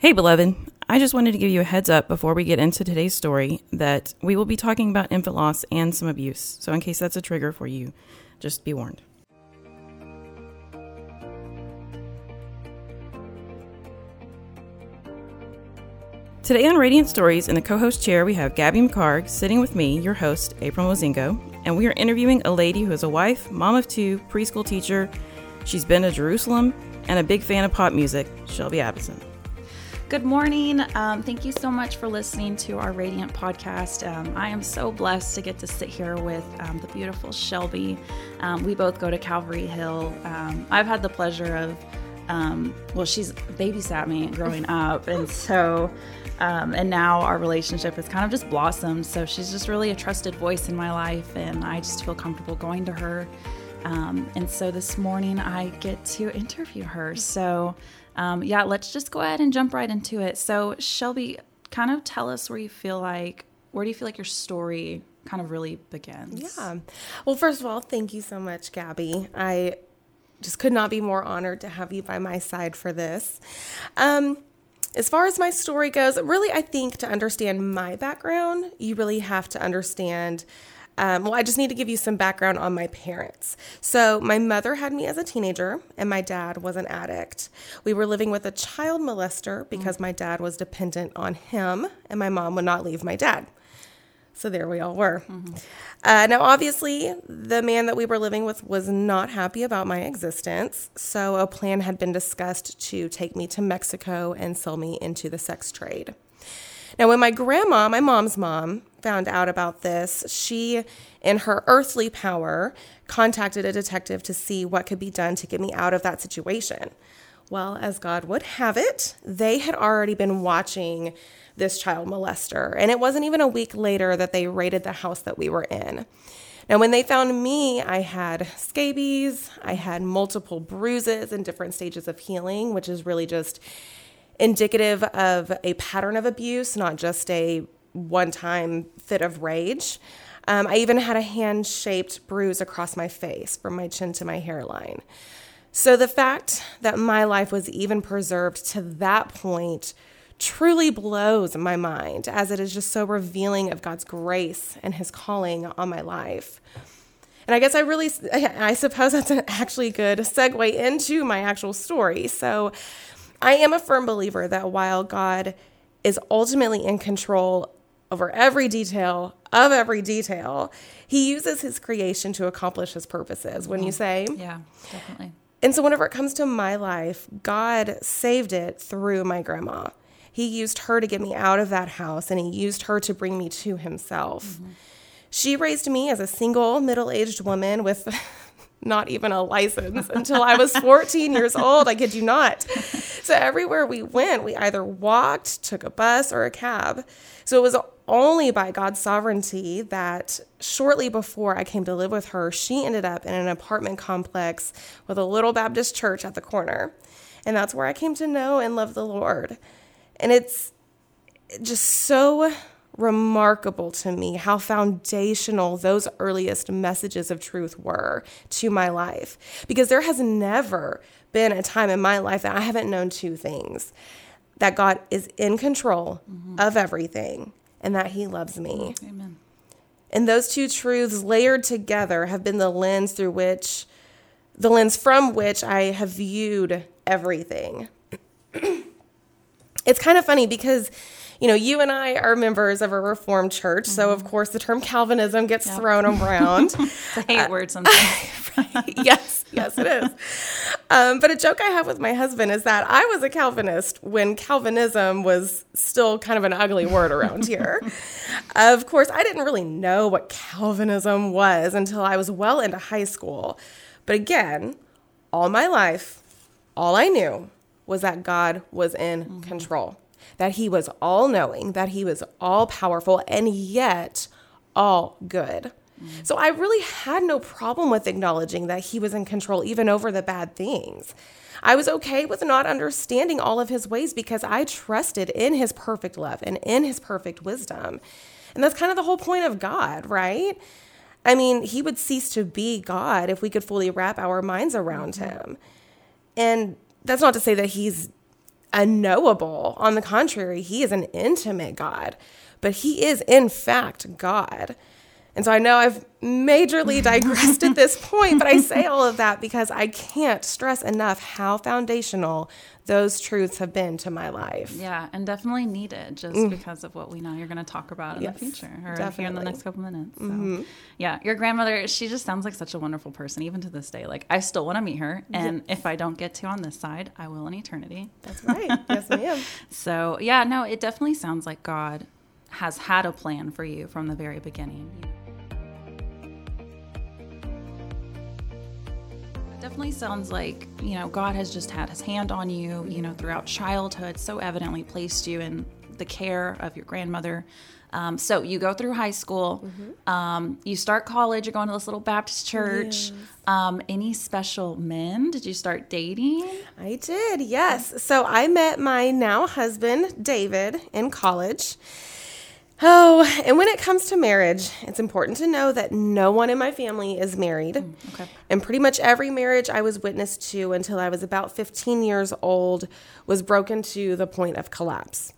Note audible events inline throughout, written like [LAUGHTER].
Hey, beloved. I just wanted to give you a heads up before we get into today's story that we will be talking about infant loss and some abuse. So, in case that's a trigger for you, just be warned. Today on Radiant Stories, in the co host chair, we have Gabby McHargue sitting with me, your host, April Mozingo, and we are interviewing a lady who is a wife, mom of two, preschool teacher. She's been to Jerusalem and a big fan of pop music, Shelby Adamson. Good morning. Um, thank you so much for listening to our Radiant podcast. Um, I am so blessed to get to sit here with um, the beautiful Shelby. Um, we both go to Calvary Hill. Um, I've had the pleasure of, um, well, she's babysat me growing up. And [LAUGHS] so, and now our relationship has kind of just blossomed. So she's just really a trusted voice in my life. And I just feel comfortable going to her. And so this morning I get to interview her. So, um, yeah, let's just go ahead and jump right into it. So, Shelby, kind of tell us where you feel like, where do you feel like your story kind of really begins? Yeah. Well, first of all, thank you so much, Gabby. I just could not be more honored to have you by my side for this. Um, as far as my story goes, really, I think to understand my background, you really have to understand um, well, I just need to give you some background on my parents. So, my mother had me as a teenager, and my dad was an addict. We were living with a child molester because my dad was dependent on him, and my mom would not leave my dad. So, there we all were. Mm-hmm. Uh, now, obviously, the man that we were living with was not happy about my existence. So, a plan had been discussed to take me to Mexico and sell me into the sex trade. Now, when my grandma, my mom's mom, found out about this, she, in her earthly power, contacted a detective to see what could be done to get me out of that situation. Well, as God would have it, they had already been watching this child molester, and it wasn't even a week later that they raided the house that we were in. Now, when they found me, I had scabies, I had multiple bruises in different stages of healing, which is really just indicative of a pattern of abuse, not just a one time fit of rage. Um, I even had a hand shaped bruise across my face from my chin to my hairline. So the fact that my life was even preserved to that point truly blows my mind, as it is just so revealing of God's grace and His calling on my life. And I guess I really, I suppose that's an actually good segue into my actual story. So I am a firm believer that while God is ultimately in control over every detail of every detail, he uses his creation to accomplish his purposes. When you say? Yeah, definitely. And so, whenever it comes to my life, God saved it through my grandma. He used her to get me out of that house and he used her to bring me to himself. Mm-hmm. She raised me as a single middle aged woman with not even a license until I was 14 years old. I kid you not. So everywhere we went, we either walked, took a bus, or a cab. So it was only by God's sovereignty that shortly before I came to live with her, she ended up in an apartment complex with a little Baptist church at the corner. And that's where I came to know and love the Lord. And it's just so remarkable to me how foundational those earliest messages of truth were to my life. Because there has never been a time in my life that I haven't known two things that God is in control mm-hmm. of everything and that He loves me. Amen. And those two truths layered together have been the lens through which, the lens from which I have viewed everything. [CLEARS THROAT] it's kind of funny because you know, you and I are members of a Reformed church, mm-hmm. so of mm-hmm. course the term Calvinism gets yep. thrown [LAUGHS] around. it's a hate uh, word sometimes. [LAUGHS] yes, yes, it is. Um, but a joke I have with my husband is that I was a Calvinist when Calvinism was still kind of an ugly word around here. [LAUGHS] of course, I didn't really know what Calvinism was until I was well into high school. But again, all my life, all I knew was that God was in mm-hmm. control that he was all knowing, that he was all powerful, and yet all good. Mm-hmm. So I really had no problem with acknowledging that he was in control, even over the bad things. I was okay with not understanding all of his ways because I trusted in his perfect love and in his perfect wisdom. And that's kind of the whole point of God, right? I mean, he would cease to be God if we could fully wrap our minds around mm-hmm. him. And that's not to say that he's unknowable. On the contrary, he is an intimate God, but he is, in fact, God. And so I know I've majorly [LAUGHS] digressed at this point, but I say all of that because I can't stress enough how foundational those truths have been to my life. Yeah, and definitely needed just mm. because of what we know you're going to talk about in yes, the future or definitely. here in the next couple minutes. So, mm-hmm. yeah, your grandmother, she just sounds like such a wonderful person, even to this day. Like, I still want to meet her. And if I don't get to on this side, I will in eternity. That's right. yes, ma'am. [LAUGHS] So, yeah, no, it definitely sounds like God has had a plan for you from the very beginning. Definitely sounds like, you know, God has just had his hand on you, you know, throughout childhood, so evidently placed you in the care of your grandmother. Um, so you go through high school, mm-hmm. um, you start college, you're going to this little Baptist church. Yes. Um, any special men? Did you start dating? I did, yes. So I met my now husband, David, in college. Oh, and when it comes to marriage, it's important to know that no one in my family is married. Mm, okay. And pretty much every marriage I was witness to until I was about 15 years old was broken to the point of collapse.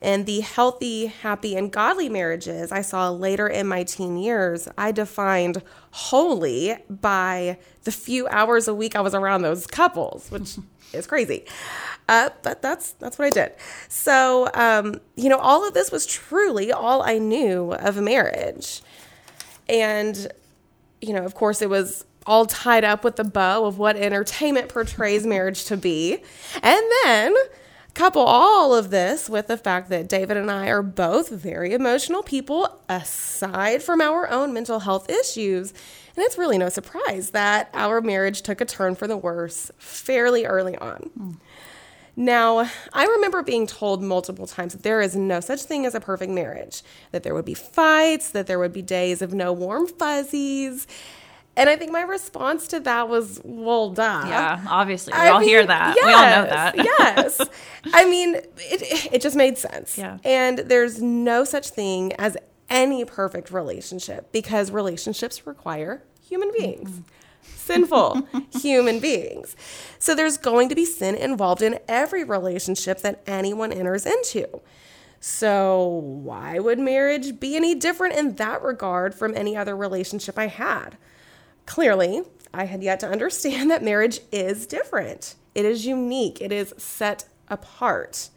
And the healthy, happy, and godly marriages I saw later in my teen years, I defined wholly by the few hours a week I was around those couples, which [LAUGHS] is crazy. Uh, but that's that's what I did. So um, you know, all of this was truly all I knew of marriage, and you know, of course, it was all tied up with the bow of what entertainment portrays marriage to be, and then couple all of this with the fact that David and I are both very emotional people, aside from our own mental health issues. And it's really no surprise that our marriage took a turn for the worse fairly early on. Mm. Now, I remember being told multiple times that there is no such thing as a perfect marriage, that there would be fights, that there would be days of no warm fuzzies. And I think my response to that was, well, duh. Yeah, obviously. We I all mean, hear that. Yes, we all know that. yes. [LAUGHS] I mean, it, it just made sense. Yeah. And there's no such thing as any perfect relationship because relationships require human beings. Mm-hmm sinful [LAUGHS] human beings. So there's going to be sin involved in every relationship that anyone enters into. So, why would marriage be any different in that regard from any other relationship I had? Clearly, I had yet to understand that marriage is different. It is unique, it is set apart.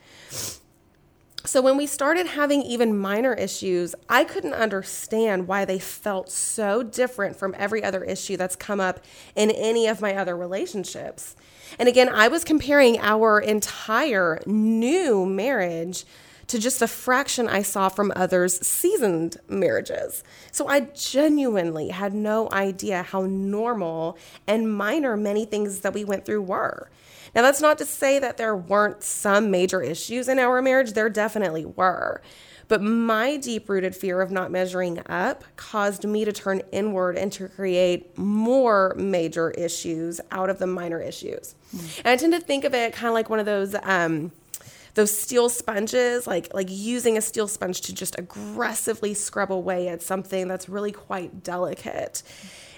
So when we started having even minor issues, I couldn't understand why they felt so different from every other issue that's come up in any of my other relationships. And again, I was comparing our entire new marriage to just a fraction I saw from others' seasoned marriages. So I genuinely had no idea how normal and minor many things that we went through were. Now, that's not to say that there weren't some major issues in our marriage, there definitely were. But my deep rooted fear of not measuring up caused me to turn inward and to create more major issues out of the minor issues. Mm. And I tend to think of it kind of like one of those. Um, those steel sponges like like using a steel sponge to just aggressively scrub away at something that's really quite delicate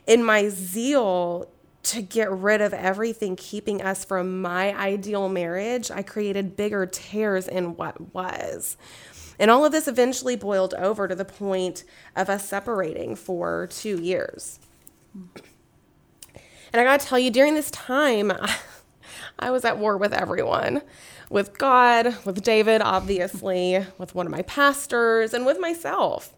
in my zeal to get rid of everything keeping us from my ideal marriage, I created bigger tears in what was. And all of this eventually boiled over to the point of us separating for two years. And I gotta tell you, during this time, [LAUGHS] I was at war with everyone with God, with David, obviously, with one of my pastors, and with myself.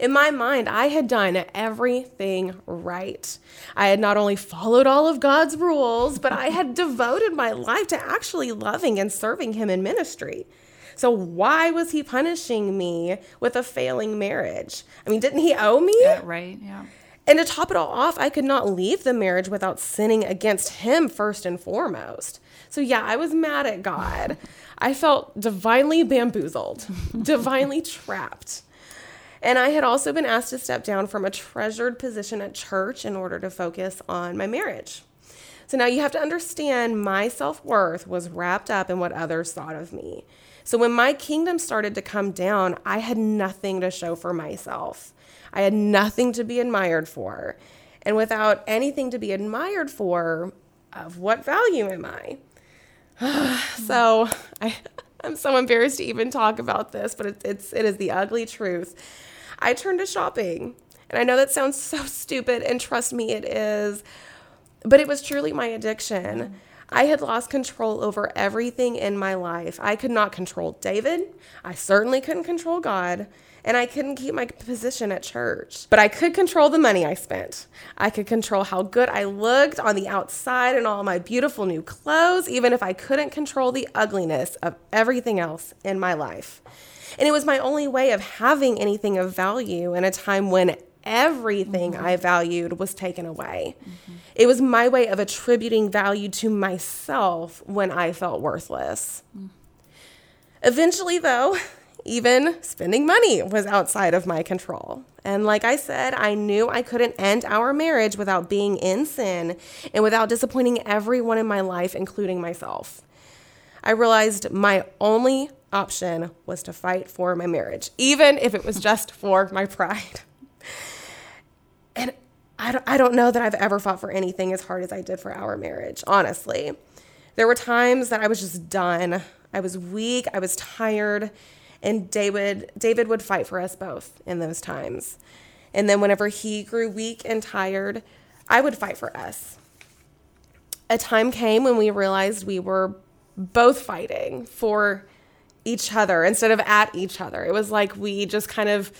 In my mind, I had done everything right. I had not only followed all of God's rules, but I had devoted my life to actually loving and serving Him in ministry. So why was He punishing me with a failing marriage? I mean, didn't He owe me? Yeah, right, yeah. And to top it all off, I could not leave the marriage without sinning against Him first and foremost. So, yeah, I was mad at God. I felt divinely bamboozled, [LAUGHS] divinely trapped. And I had also been asked to step down from a treasured position at church in order to focus on my marriage. So now you have to understand my self worth was wrapped up in what others thought of me. So when my kingdom started to come down, I had nothing to show for myself. I had nothing to be admired for. And without anything to be admired for, of what value am I? [SIGHS] so I, [LAUGHS] I'm so embarrassed to even talk about this, but it, it's it is the ugly truth. I turned to shopping, and I know that sounds [LAUGHS] so stupid, and trust me, it is. But it was truly my addiction. Mm-hmm. I had lost control over everything in my life. I could not control David. I certainly couldn't control God. And I couldn't keep my position at church. But I could control the money I spent. I could control how good I looked on the outside and all my beautiful new clothes, even if I couldn't control the ugliness of everything else in my life. And it was my only way of having anything of value in a time when everything mm-hmm. I valued was taken away. Mm-hmm. It was my way of attributing value to myself when I felt worthless. Mm. Eventually, though, [LAUGHS] even spending money was outside of my control. And like I said, I knew I couldn't end our marriage without being in sin and without disappointing everyone in my life, including myself. I realized my only option was to fight for my marriage, even if it was [LAUGHS] just for my pride. And I don't, I don't know that I've ever fought for anything as hard as I did for our marriage, honestly. There were times that I was just done. I was weak, I was tired, and David David would fight for us both in those times. And then whenever he grew weak and tired, I would fight for us. A time came when we realized we were both fighting for each other instead of at each other. It was like we just kind of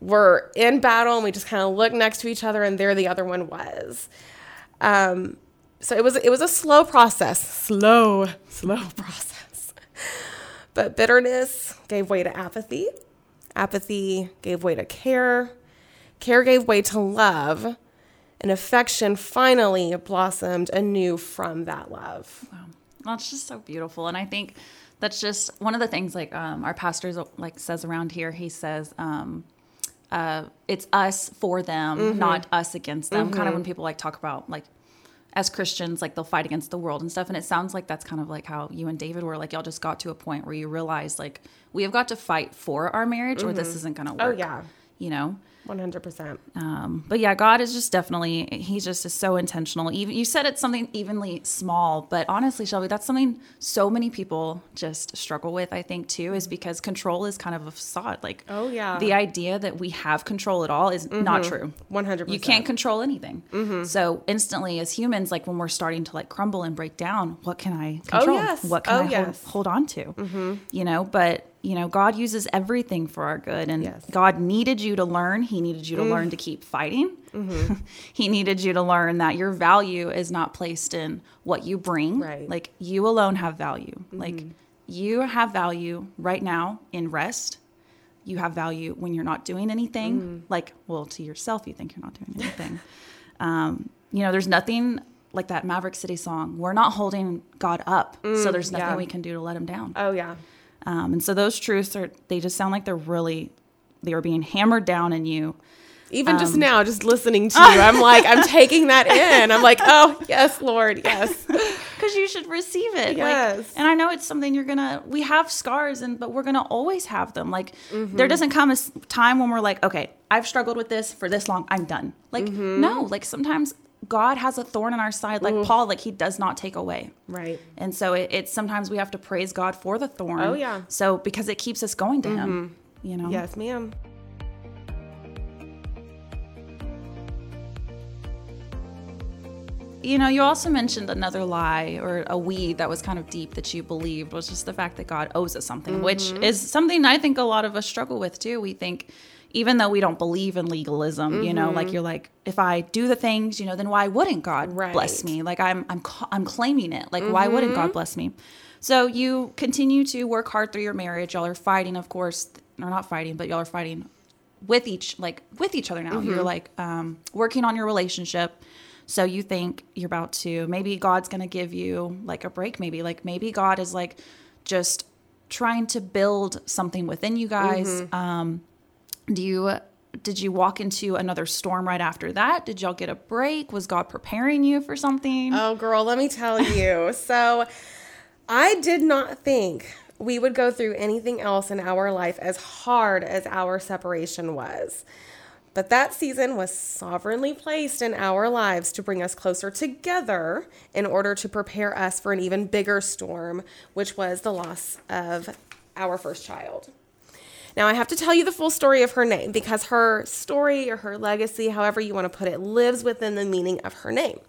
were in battle and we just kind of looked next to each other and there the other one was. Um, so it was it was a slow process, slow, slow [LAUGHS] process. But bitterness gave way to apathy. Apathy gave way to care. Care gave way to love. And affection finally blossomed anew from that love. Wow. That's just so beautiful. And I think that's just one of the things like um, our pastors like says around here. He says, um, uh, it's us for them, mm-hmm. not us against them. Mm-hmm. Kind of when people like talk about like as Christians, like they'll fight against the world and stuff. And it sounds like that's kind of like how you and David were like, y'all just got to a point where you realize like we have got to fight for our marriage mm-hmm. or this isn't going to oh, work. Oh, yeah. You know? 100%. Um, but yeah, God is just definitely, he just is so intentional. Even You said it's something evenly small, but honestly, Shelby, that's something so many people just struggle with, I think, too, is because control is kind of a facade. Like, oh, yeah. The idea that we have control at all is mm-hmm. not true. 100%. You can't control anything. Mm-hmm. So instantly, as humans, like when we're starting to like crumble and break down, what can I oh, control? Oh, yes. What can oh, I yes. hold, hold on to? Mm-hmm. You know, but you know, God uses everything for our good. And yes. God needed you to learn. He needed you to mm. learn to keep fighting. Mm-hmm. [LAUGHS] he needed you to learn that your value is not placed in what you bring. Right. Like you alone have value. Mm-hmm. Like you have value right now in rest. You have value when you're not doing anything. Mm. Like, well, to yourself, you think you're not doing anything. [LAUGHS] um, you know, there's nothing like that Maverick City song. We're not holding God up. Mm, so there's nothing yeah. we can do to let him down. Oh, yeah. Um, and so those truths are, they just sound like they're really, they are being hammered down in you. Even um, just now, just listening to you, I'm like, I'm [LAUGHS] taking that in. I'm like, oh, yes, Lord, yes. [LAUGHS] Because you should receive it. Yes. Like, and I know it's something you're going to, we have scars, and but we're going to always have them. Like, mm-hmm. there doesn't come a time when we're like, okay, I've struggled with this for this long, I'm done. Like, mm-hmm. no, like sometimes God has a thorn in our side, like mm. Paul, like he does not take away. Right. And so it, it's sometimes we have to praise God for the thorn. Oh, yeah. So because it keeps us going to mm-hmm. Him, you know? Yes, ma'am. You know, you also mentioned another lie or a weed that was kind of deep that you believed was just the fact that God owes us something, mm-hmm. which is something I think a lot of us struggle with too. We think, even though we don't believe in legalism, mm-hmm. you know, like mm-hmm. you're like, if I do the things, you know, then why wouldn't God right. bless me? Like I'm, I'm, I'm claiming it. Like, mm-hmm. why wouldn't God mm-hmm. bless me? So you continue to work hard through your marriage. Y'all are fighting, of course, or not fighting, but y'all are fighting with each, like with each other now. Mm-hmm. You're like um, working on your relationship. So you think you're about to, maybe God's going to give you like a break. Maybe like, maybe God is like just trying to build something within you guys. Mm-hmm. Um, do you did you walk into another storm right after that? Did y'all get a break? Was God preparing you for something? Oh, girl, let me tell you. [LAUGHS] so, I did not think we would go through anything else in our life as hard as our separation was. But that season was sovereignly placed in our lives to bring us closer together in order to prepare us for an even bigger storm, which was the loss of our first child. Now, I have to tell you the full story of her name because her story or her legacy, however you want to put it, lives within the meaning of her name.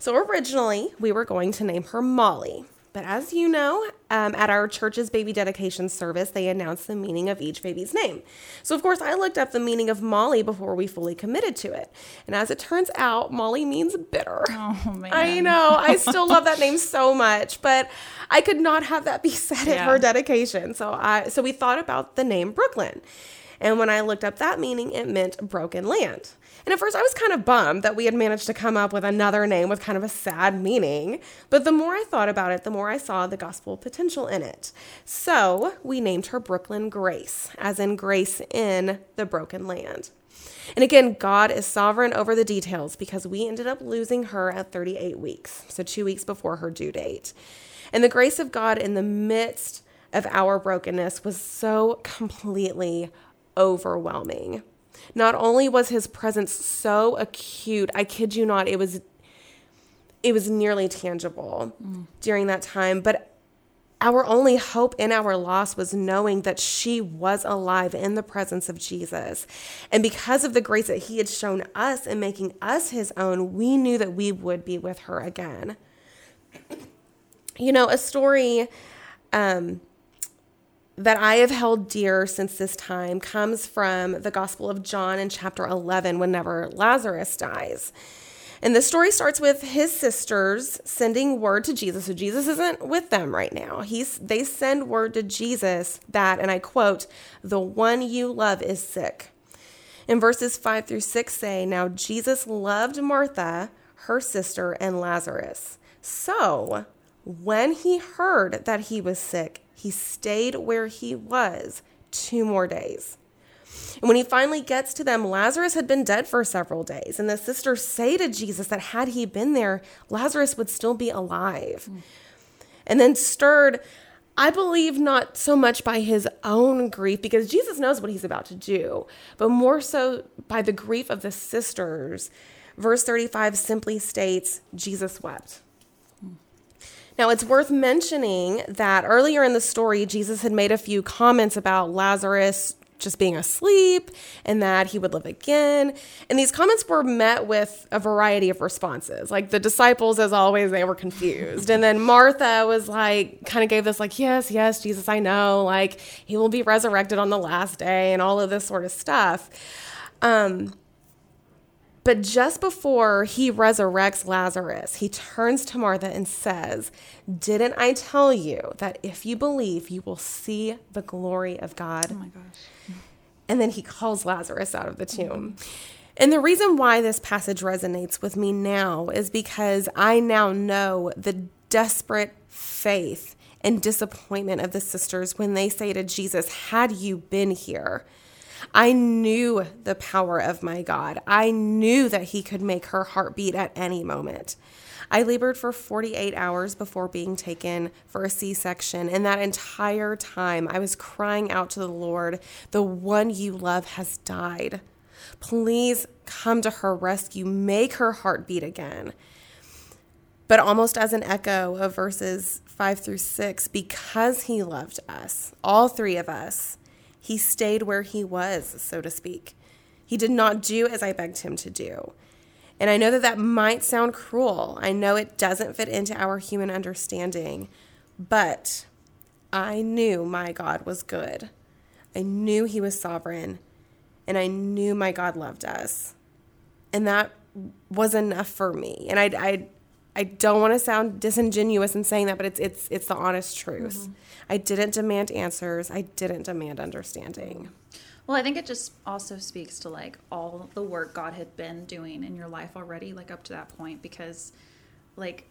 So, originally, we were going to name her Molly. But as you know, um, at our church's baby dedication service, they announced the meaning of each baby's name. So, of course, I looked up the meaning of Molly before we fully committed to it. And as it turns out, Molly means bitter. Oh, man. I know. I still love that name so much, but I could not have that be said at her dedication. So I so we thought about the name Brooklyn. And when I looked up that meaning, it meant broken land. And at first, I was kind of bummed that we had managed to come up with another name with kind of a sad meaning. But the more I thought about it, the more I saw the gospel potential in it. So we named her Brooklyn Grace, as in grace in the broken land. And again, God is sovereign over the details because we ended up losing her at 38 weeks, so two weeks before her due date. And the grace of God in the midst of our brokenness was so completely overwhelming. Not only was his presence so acute, I kid you not, it was it was nearly tangible during that time, but our only hope in our loss was knowing that she was alive in the presence of Jesus. And because of the grace that he had shown us in making us his own, we knew that we would be with her again. You know, a story um, that I have held dear since this time comes from the Gospel of John in chapter 11, whenever Lazarus dies. And the story starts with his sisters sending word to Jesus. So Jesus isn't with them right now. He's they send word to Jesus that, and I quote, the one you love is sick. And verses 5 through 6 say, Now Jesus loved Martha, her sister, and Lazarus. So when he heard that he was sick, he stayed where he was two more days. And when he finally gets to them, Lazarus had been dead for several days. And the sisters say to Jesus that had he been there, Lazarus would still be alive. And then stirred, I believe, not so much by his own grief, because Jesus knows what he's about to do, but more so by the grief of the sisters. Verse 35 simply states, Jesus wept. Now, it's worth mentioning that earlier in the story, Jesus had made a few comments about Lazarus just being asleep and that he would live again. And these comments were met with a variety of responses. Like the disciples, as always, they were confused. And then Martha was like, kind of gave this, like, yes, yes, Jesus, I know. Like, he will be resurrected on the last day and all of this sort of stuff. Um, but just before he resurrects Lazarus, he turns to Martha and says, Didn't I tell you that if you believe, you will see the glory of God? Oh my gosh. Mm-hmm. And then he calls Lazarus out of the tomb. And the reason why this passage resonates with me now is because I now know the desperate faith and disappointment of the sisters when they say to Jesus, Had you been here? I knew the power of my God. I knew that He could make her heart beat at any moment. I labored for 48 hours before being taken for a C section, and that entire time I was crying out to the Lord, The one you love has died. Please come to her rescue, make her heart beat again. But almost as an echo of verses 5 through 6, because he loved us, all three of us, he stayed where he was, so to speak. He did not do as I begged him to do. And I know that that might sound cruel. I know it doesn't fit into our human understanding, but I knew my God was good. I knew he was sovereign, and I knew my God loved us. And that was enough for me. And I, I, I don't want to sound disingenuous in saying that, but it's it's it's the honest truth. Mm-hmm. I didn't demand answers. I didn't demand understanding. Well, I think it just also speaks to like all the work God had been doing in your life already, like up to that point, because like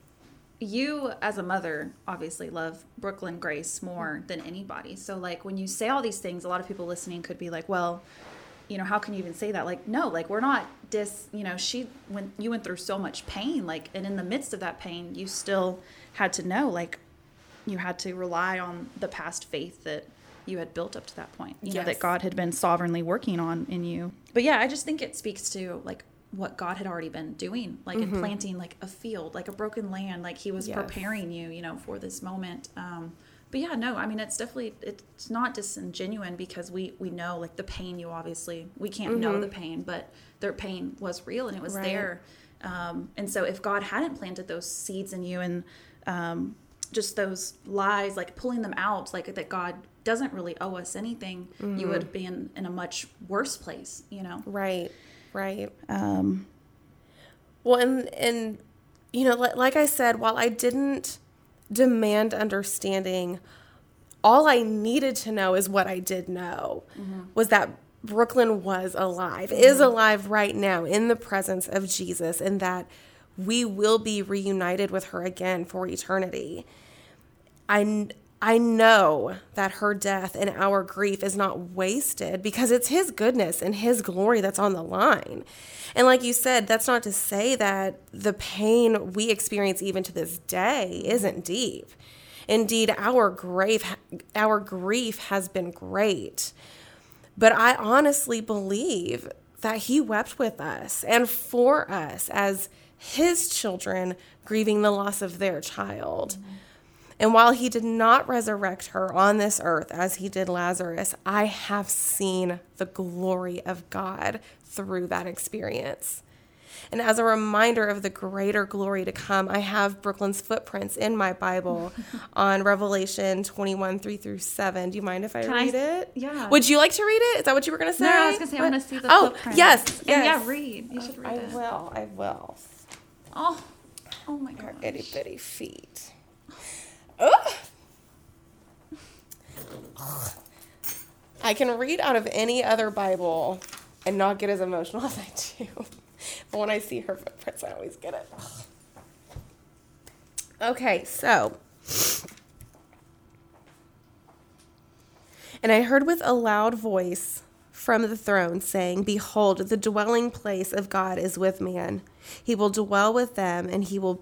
you as a mother obviously love Brooklyn Grace more than anybody. So like when you say all these things, a lot of people listening could be like, well, you know, how can you even say that? Like, no, like we're not dis, you know, she when you went through so much pain, like and in the midst of that pain, you still had to know like you had to rely on the past faith that you had built up to that point. You know that God had been sovereignly working on in you. But yeah, I just think it speaks to like what God had already been doing, like in planting like a field, like a broken land, like He was Mm-hmm. Yes. preparing you, you know, for this moment. Um, but yeah, no, I mean it's definitely it's not disingenuine because we we know like the pain you obviously we can't know the pain, but their pain was real and it was Mm-hmm. Right. there. Um, and so if God hadn't planted those seeds in you and um, just those lies, like pulling them out, like that God doesn't really owe us anything, Mm-hmm. you would be in, in a much worse place, you know? Right. Right. Um, Well, and and you know, like, like I said, while I didn't demand understanding, all I needed to know is what I did know mm-hmm. was that Brooklyn was alive, mm-hmm. is alive right now in the presence of Jesus, and that we will be reunited with her again for eternity. I I know that her death and our grief is not wasted because it's his goodness and his glory that's on the line. And like you said, that's not to say that the pain we experience even to this day isn't deep. Indeed, our grief our grief has been great. But I honestly believe that he wept with us and for us as his children grieving the loss of their child. And while he did not resurrect her on this earth as he did Lazarus, I have seen the glory of God through that experience. And as a reminder of the greater glory to come, I have Brooklyn's footprints in my Bible [LAUGHS] on Revelation 21 3 through 7. Do you mind if I Can I- read it? yeah. Would you like to read it? Is that what you were going to say? no, I was gonna say I want to see the Oh, footprints. yes. And yeah, read. You should read I it. will. I will. Oh, oh my god. itty bitty feet. Ugh. I can read out of any other Bible and not get as emotional [LAUGHS] as I do. But when I see her footprints, I always get it. Okay, so. And I heard with a loud voice from the throne saying, Behold, the dwelling place of God is with man. He will dwell with them, and he will.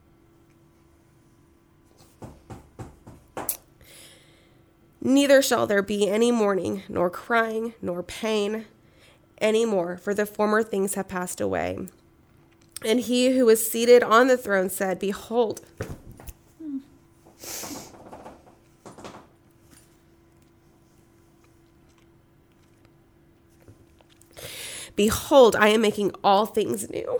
Neither shall there be any mourning, nor crying, nor pain any more, for the former things have passed away. And he who was seated on the throne said, Behold, Behold, I am making all things new.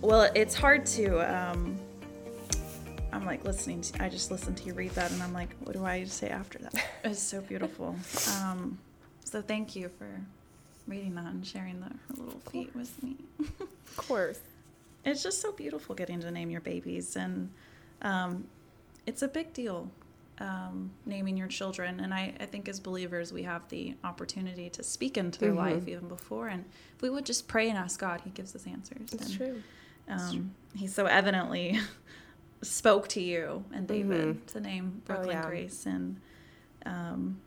Well, it's hard to. Um, I'm like listening. To, I just listened to you read that, and I'm like, what do I say after that? [LAUGHS] It's so beautiful. Um, so thank you for reading that and sharing the, her little feet with me. Of course. [LAUGHS] it's just so beautiful getting to name your babies, and um, it's a big deal um, naming your children. And I, I think as believers, we have the opportunity to speak into their life even before. And if we would just pray and ask God, He gives us answers. It's And, true. Um, he so evidently [LAUGHS] spoke to you and David to name Brooklyn yeah. Grace, and um,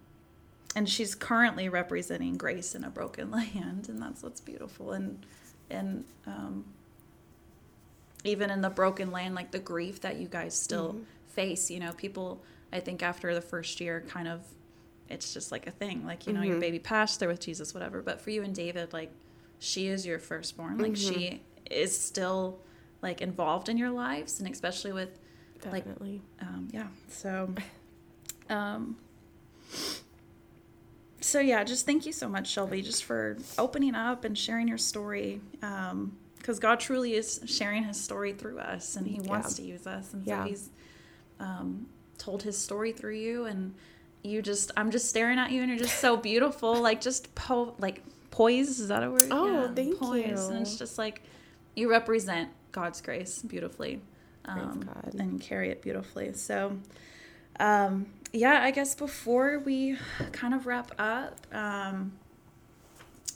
and she's currently representing Grace in a broken [LAUGHS] land, and that's what's beautiful. And and um, even in the broken land, like the grief that you guys still face, you know, people. I think after the first year, kind of, it's just like a thing. Like you know, your baby passed there with Jesus, whatever. But for you and David, like she is your firstborn. Like she is still like involved in your lives, and especially with like Definitely. um, yeah. So Um, so yeah, just thank you so much, Shelby, just for opening up and sharing your story. Um, because God truly is sharing His story through us, and He wants Yeah. to use us, and Yeah. so He's um, told His story through you, and you just I'm just staring at you, and you're just so beautiful, like just po like poised. Is that a word? Oh, thank poised. you. And it's just like you represent God's grace beautifully, um, God. and carry it beautifully. So. Um, yeah, I guess before we kind of wrap up, um,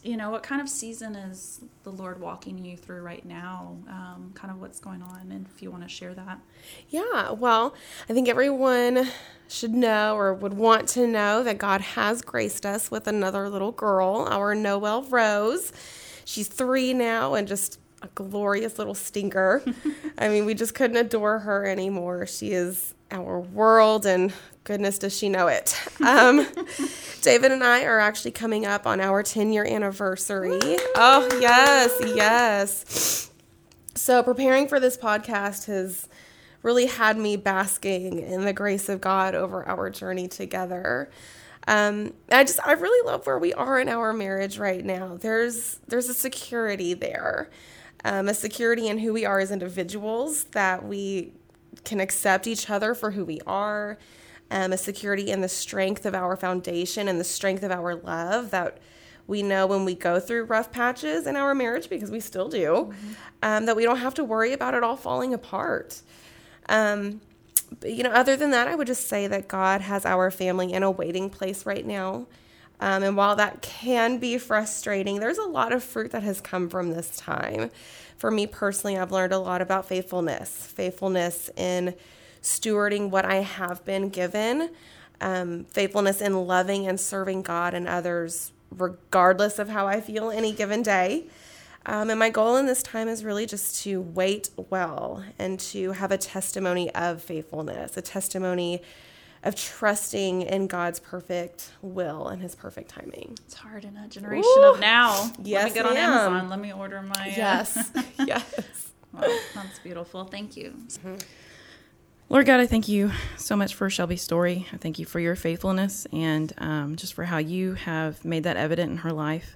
you know, what kind of season is the Lord walking you through right now? Um, kind of what's going on, and if you want to share that. Yeah, well, I think everyone should know or would want to know that God has graced us with another little girl, our Noel Rose. She's three now and just a glorious little stinker. [LAUGHS] I mean, we just couldn't adore her anymore. She is our world, and goodness, does she know it. [LAUGHS] Um, David and I are actually coming up on our 10 year anniversary. Oh, yes, yes. So, preparing for this podcast has really had me basking in the grace of God over our journey together. Um, I just, I really love where we are in our marriage right now. There's, there's a security there, um, a security in who we are as individuals that we can accept each other for who we are, um, a security in the strength of our foundation and the strength of our love that we know when we go through rough patches in our marriage, because we still do, um, that we don't have to worry about it all falling apart. Um, but, you know, other than that, I would just say that God has our family in a waiting place right now. Um, and while that can be frustrating, there's a lot of fruit that has come from this time. For me personally, I've learned a lot about faithfulness, faithfulness in stewarding what I have been given, um, faithfulness in loving and serving God and others, regardless of how I feel any given day. Um, and my goal in this time is really just to wait well and to have a testimony of faithfulness, a testimony of trusting in God's perfect will and his perfect timing. It's hard in a generation Woo! of now. Yes, Let me get on ma'am. Amazon. Let me order my. uh, Yes. [LAUGHS] yes. wow, that's beautiful. Thank you. Lord God, I thank you so much for Shelby's story. I thank you for your faithfulness and um, just for how you have made that evident in her life.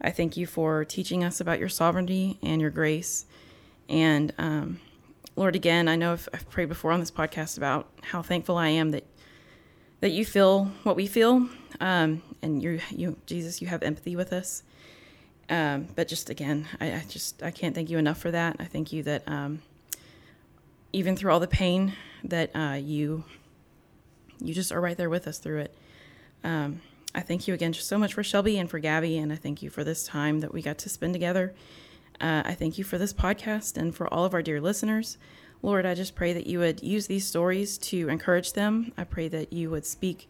I thank you for teaching us about your sovereignty and your grace. And um, Lord, again, I know I've, I've prayed before on this podcast about how thankful I am that that you feel what we feel, um, and you, you, Jesus, you have empathy with us. Um, but just again, I, I just I can't thank you enough for that. I thank you that. Um, even through all the pain that uh, you you just are right there with us through it. Um, I thank you again just so much for Shelby and for Gabby, and I thank you for this time that we got to spend together. Uh, I thank you for this podcast and for all of our dear listeners. Lord, I just pray that you would use these stories to encourage them. I pray that you would speak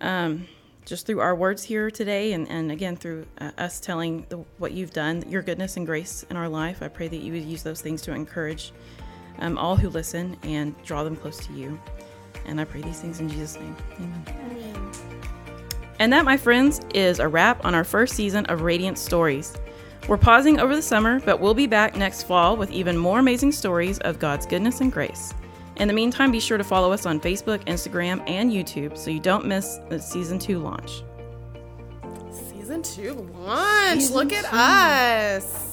um, just through our words here today, and, and again through uh, us telling the, what you've done, your goodness and grace in our life. I pray that you would use those things to encourage um, all who listen and draw them close to you. And I pray these things in Jesus' name. Amen. And that, my friends, is a wrap on our first season of Radiant Stories. We're pausing over the summer, but we'll be back next fall with even more amazing stories of God's goodness and grace. In the meantime, be sure to follow us on Facebook, Instagram, and YouTube so you don't miss the season two launch. Season two launch. Look at us.